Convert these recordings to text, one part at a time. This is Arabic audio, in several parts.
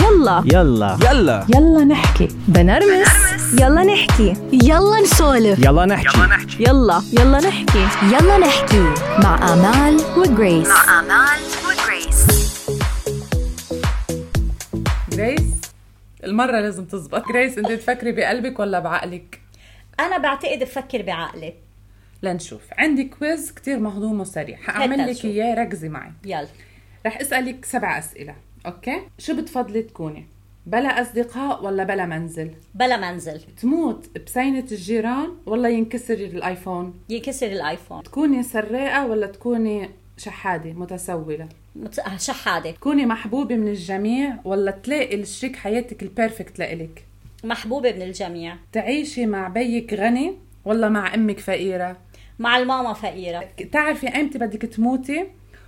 يلا. يلا. يلا. يلا نحكي. بنرمس. يلا نحكي. يلا نسولف. يلا نحكي. يلا يلا. نحكي. يلا نحكي. مع آمال وجريس. آمال وجريس. جريس المرة لازم تزبط. جريس انت تفكري بقلبك ولا بعقلك؟ أنا بعتقد بفكر بعقلي. لنشوف. عندي quiz كتير مهضوم وسريع. حأعمل لك. إياه ركزي معي. يلا. رح أسألك سبع أسئلة. okay؟ شو بتفضلي تكوني؟ بلا أصدقاء ولا بلا منزل؟ بلا منزل تموت بسينة الجيران ولا ينكسر ال iPhone؟ ينكسر ال iPhone تكوني سراقة ولا تكوني شحادة متسولة؟ مت... آه، شحادة تكوني محبوبة من الجميع ولا تلاقي الشريك حياتك ال perfect لإلك؟ محبوبة من الجميع تعيشي مع بيك غني ولا مع أمك فقيرة مع الماما فقيرة تعرفي ايمتى بدك تموتي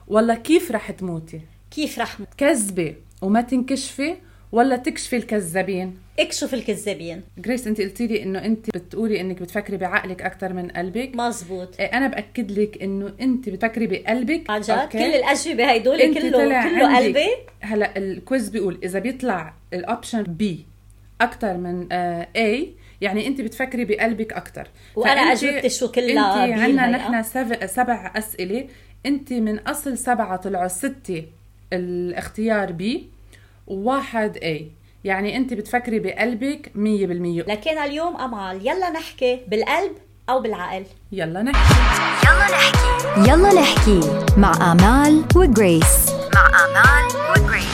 ولا كيف رح تموتي كيف رح كذبي وما تنكشفي ولا تكشفي الكذابين. اكشف الكذابين. جريس انت قلتي لي إنه انت بتقولي إنك بتفكري بعقلك أكثر من قلبك. مزبوط. إيه، أنا بأكد لك إنه انت بتفكري بقلبك. عن جد؟ كل الأجوبة هيدول انت كله كله قلبي. هلا ال quiz بيقول إذا بيطلع ال option B أكثر من A يعني انت بتفكري بقلبك أكثر وأنا أجوبتي شو كلها انت عندنا نحن آه. سبع, سبع أسئلة. انت من أصل سبعة طلعوا ستة. الاختيار بي وواحد اي يعني انت بتفكري بقلبك 100% لكن اليوم امال يلا نحكي بالقلب أو بالعقل. يلا نحكي. يلا نحكي. يلا نحكي مع آمال وجريس. مع آمال وجريس.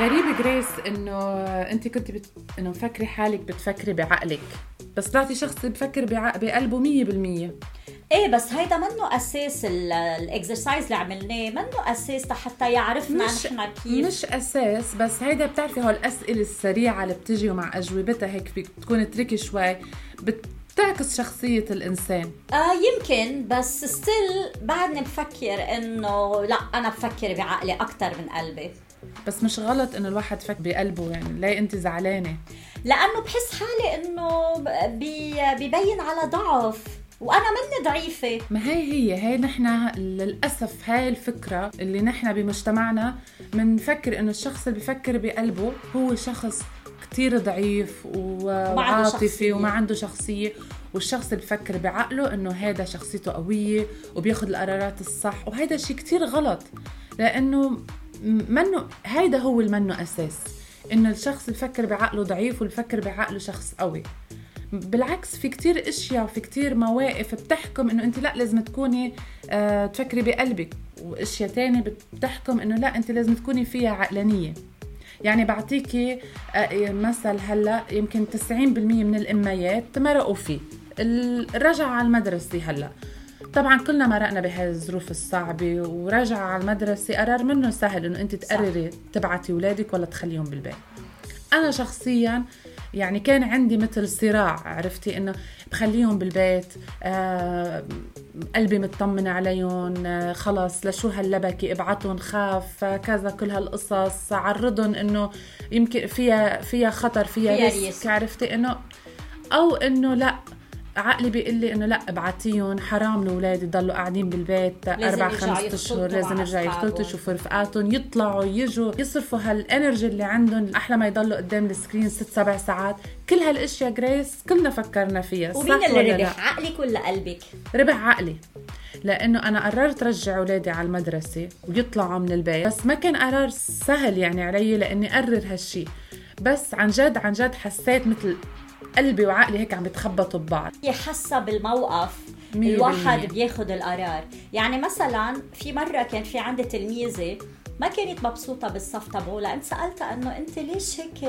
غريب جريس إنه أنت كنت بت... إنه مفكري حالك بتفكري بعقلك بس طلعتي شخص بفكر بعق... بقلبه 100% إيه بس هيدا منه أساس ال exercise اللي عملناه منه أساس لحتى يعرفنا مش نحن كيف. مش أساس بس هيدا بتعرفي هول الأسئلة السريعة اللي بتجي ومع أجوبتها هيك فيك تكون tricky شوي بتعكس شخصية الإنسان. آه يمكن بس still بعدني بفكر إنه لا أنا بفكر بعقلي أكثر من قلبي. بس مش غلط إنه الواحد يفكر بقلبه يعني ليه أنت زعلانة. لأنه بحس حالي إنه بي ببين على ضعف وأنا مني ضعيفة. ما هي هي هي نحن للأسف هاي الفكرة اللي نحن بمجتمعنا بنفكر إنه الشخص اللي بفكر بقلبه هو شخص كتير ضعيف وعاطفي. وما عنده شخصية. والشخص اللي بفكر بعقله إنه هذا شخصيته قوية وبياخد القرارات الصح وهذا شيء كتير غلط. لأنه منه هيدا هو اللي منه أساس. إنه الشخص اللي بفكر بعقله ضعيف واللي بفكر بعقله شخص قوي. بالعكس في كتير أشياء وفي كتير مواقف بتحكم إنه أنت لا لازم تكوني آه تفكري بقلبك. وأشياء تانية بتحكم إنه لا أنت لازم تكوني فيها عقلانية. يعني بعطيكي آه مثل هلأ يمكن 90% من الإميات مرقوا فيه. الرجعة على المدرسة هلأ. طبعا كلنا مرقنا بهاي الظروف الصعبة ورجع على المدرسة قرار منه سهل إنه أنت تقرري تبعتي اولادك ولا تخليهم بالبيت. أنا شخصيا يعني كان عندي مثل صراع عرفتي؟ إنه بخليهم بالبيت آه قلبي مطمن عليهم آه خلص لشو هاللبكي ابعتهم خاف آه كذا كل هالقصص عرضهم إنه يمكن فيها فيها خطر فيها, فيها ريسك. عرفتي؟ إنه أو إنه لا. عقلي بيقول لي إنه لا ابعتيهم حرام الأولاد يضلوا قاعدين بالبيت أربع خمس أشهر لازم يرجعوا يختلطوا. يشوفوا رفقاتهم يطلعوا يجوا يصرفوا هال energy اللي عندهم أحلى ما يضلوا قدام ال screen ست سبع ساعات. كل هالأشياء جريس كلنا فكرنا فيها ومين صح اللي ولا ربح؟ عقلك ولا قلبك؟ ربح عقلي. لأنه أنا قررت رجع أولادي على المدرسة ويطلعوا من البيت. بس ما كان قرار سهل يعني علي لأني أقرر هالشي. بس عن جد عن جد حسيت مثل قلبي وعقلي هيك عم بتخبطوا ببعض. هي حسب الموقف الواحد. بياخد القرار. يعني مثلا في مرة كان في عندي تلميذة ما كانت مبسوطة بالصف تبعه لأن سألتها إنه أنت ليش هيك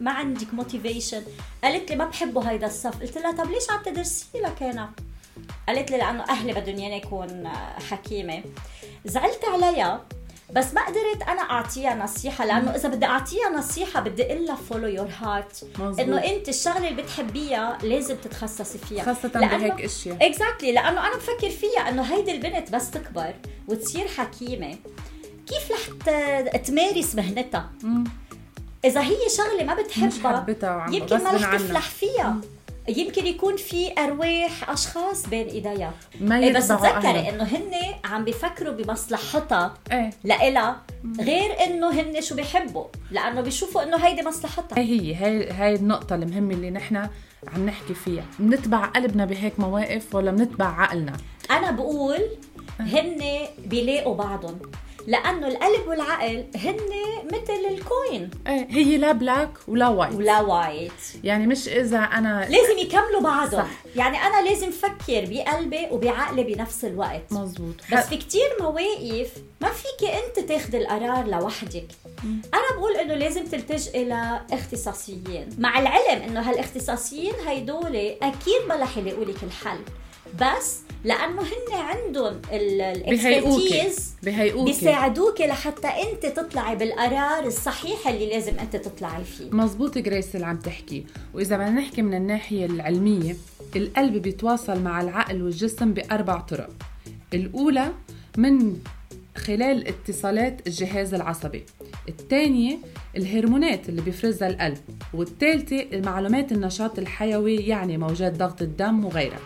ما عندك موتيفيشن قالت لي ما بحبه هيدا الصف. قلت لها طب ليش عم تدرسي لك أنا قالت لي لأنه أهلي بدهم ياني أكون حكيمة. زعلت عليها. بس ما قدرت أنا أعطيها نصيحة لأنه إذا بدي أعطيها نصيحة بدي أقول لها follow your heart. إنه أنت الشغلة اللي بتحبيها لازم تتخصصي فيها. خاصة لأنه- بهيك إشياء. exactly لأنه أنا بفكر فيها إنه هيدي البنت بس تكبر وتصير حكيمة. كيف رح تمارس مهنتها؟ مم. إذا هي شغلة ما بتحبها يمكن ما رح. تفلح فيها. يمكن يكون في أرواح أشخاص بين ايديها ما إيه بس تذكري. إنه هن عم بيفكروا بمصلحتها إيه. لإلها غير إنه هن شو بيحبوا لأنه بيشوفوا إنه هيدي مصلحتها. هي هي هاي هاي النقطة المهمة اللي نحن عم نحكي فيها. بنتبع قلبنا بهيك مواقف ولا بنتبع عقلنا؟ أنا بقول هن بيلاقوا بعضهم. لأنه القلب والعقل هن مثل ال coin. إيه هي لا black ولا white. ولا white. يعني مش إذا أنا لازم يكملوا بعضهم. صح. يعني أنا لازم فكر بقلبي وبعقلي بنفس الوقت. مزبوط بس في كتير مواقف ما فيك أنت تاخذ القرار لوحدك. أنا بقول إنه لازم تلتجئي لاختصاصيين مع العلم إنه هالاختصاصيين هيدول أكيد ما رح يلاقوا لك الحل. بس لأنه هن عندهم الاكسبرتيز بهيئوكي. بيساعدوك لحتى أنت تطلعي بالقرار الصحيح اللي لازم أنت تطلعي فيه. مزبوط جريس اللي عم تحكي. وإذا بدنا نحكي من الناحية العلمية القلب بيتواصل مع العقل والجسم بأربع طرق. الأولى من خلال اتصالات الجهاز العصبي. الثانية الهرمونات اللي بيفرزها القلب. والثالثة المعلومات النشاط الحيوي يعني موجات ضغط الدم وغيرها.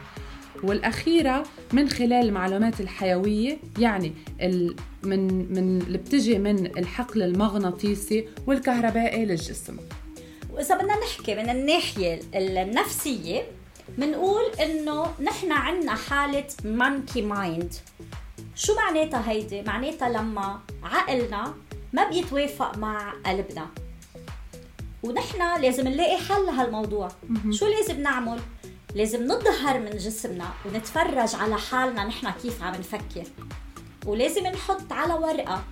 والأخيرة من خلال المعلومات الحيوية يعني ال من من اللي بتجي من الحقل المغناطيسي والكهربائي للجسم. وإذا بدنا نحكي من الناحية النفسية بنقول إنه نحن عندنا حالة monkey mind شو معناتها هيدي؟ معناتها لما عقلنا ما بيتوافق مع قلبنا. ونحن لازم نلاقي حل لهالموضوع. شو لازم نعمل؟ لازم نظهر من جسمنا ونتفرج على حالنا نحن كيف عم نفكر. ولازم نحط على ورقة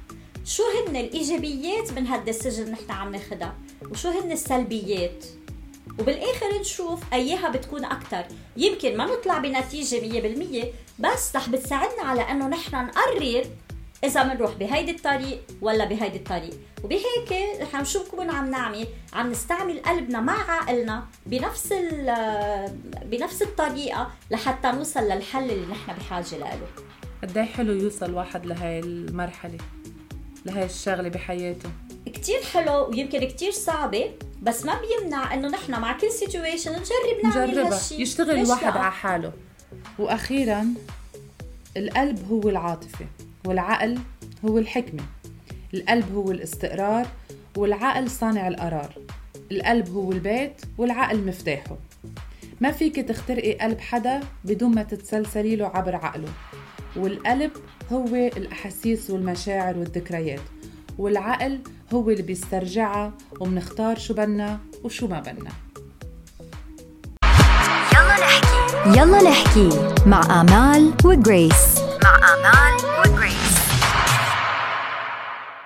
شو هن الإيجابيات من هالديسيجن نحن عم ناخدها وشو هن السلبيات. وبالآخر نشوف أيها بتكون أكثر يمكن ما نطلع بنتيجة 100% بس رح بتساعدنا على إنه نحن نقرر إذا بنروح بهيدي الطريق ولا بهيدي الطريق. وبهيك رح نشوف كون عم نعمل عم نستعمل قلبنا مع عقلنا بنفس ال- بنفس الطريقة لحتى نوصل للحل اللي نحن بحاجة له. قد إيه حلو يوصل واحد لهي المرحلة لهي الشغلة بحياته؟ كتير حلو ويمكن كتير صعبة بس ما بيمنع إنه نحن مع كل سيتويشن نجرب نعمل نجربها. هالشي. يشتغل الواحد؟ على حاله. وأخيرا القلب هو العاطفة. والعقل هو الحكمة. القلب هو الاستقرار والعقل صانع القرار. القلب هو البيت والعقل مفتاحه. ما فيك تخترقي قلب حدا بدون ما تتسلسلي له عبر عقله. والقلب هو الأحاسيس والمشاعر والذكريات. والعقل هو اللي بيسترجعها وبنختار شو بدنا وشو ما بدنا. يلا نحكي. يلا نحكي مع آمال وجريس.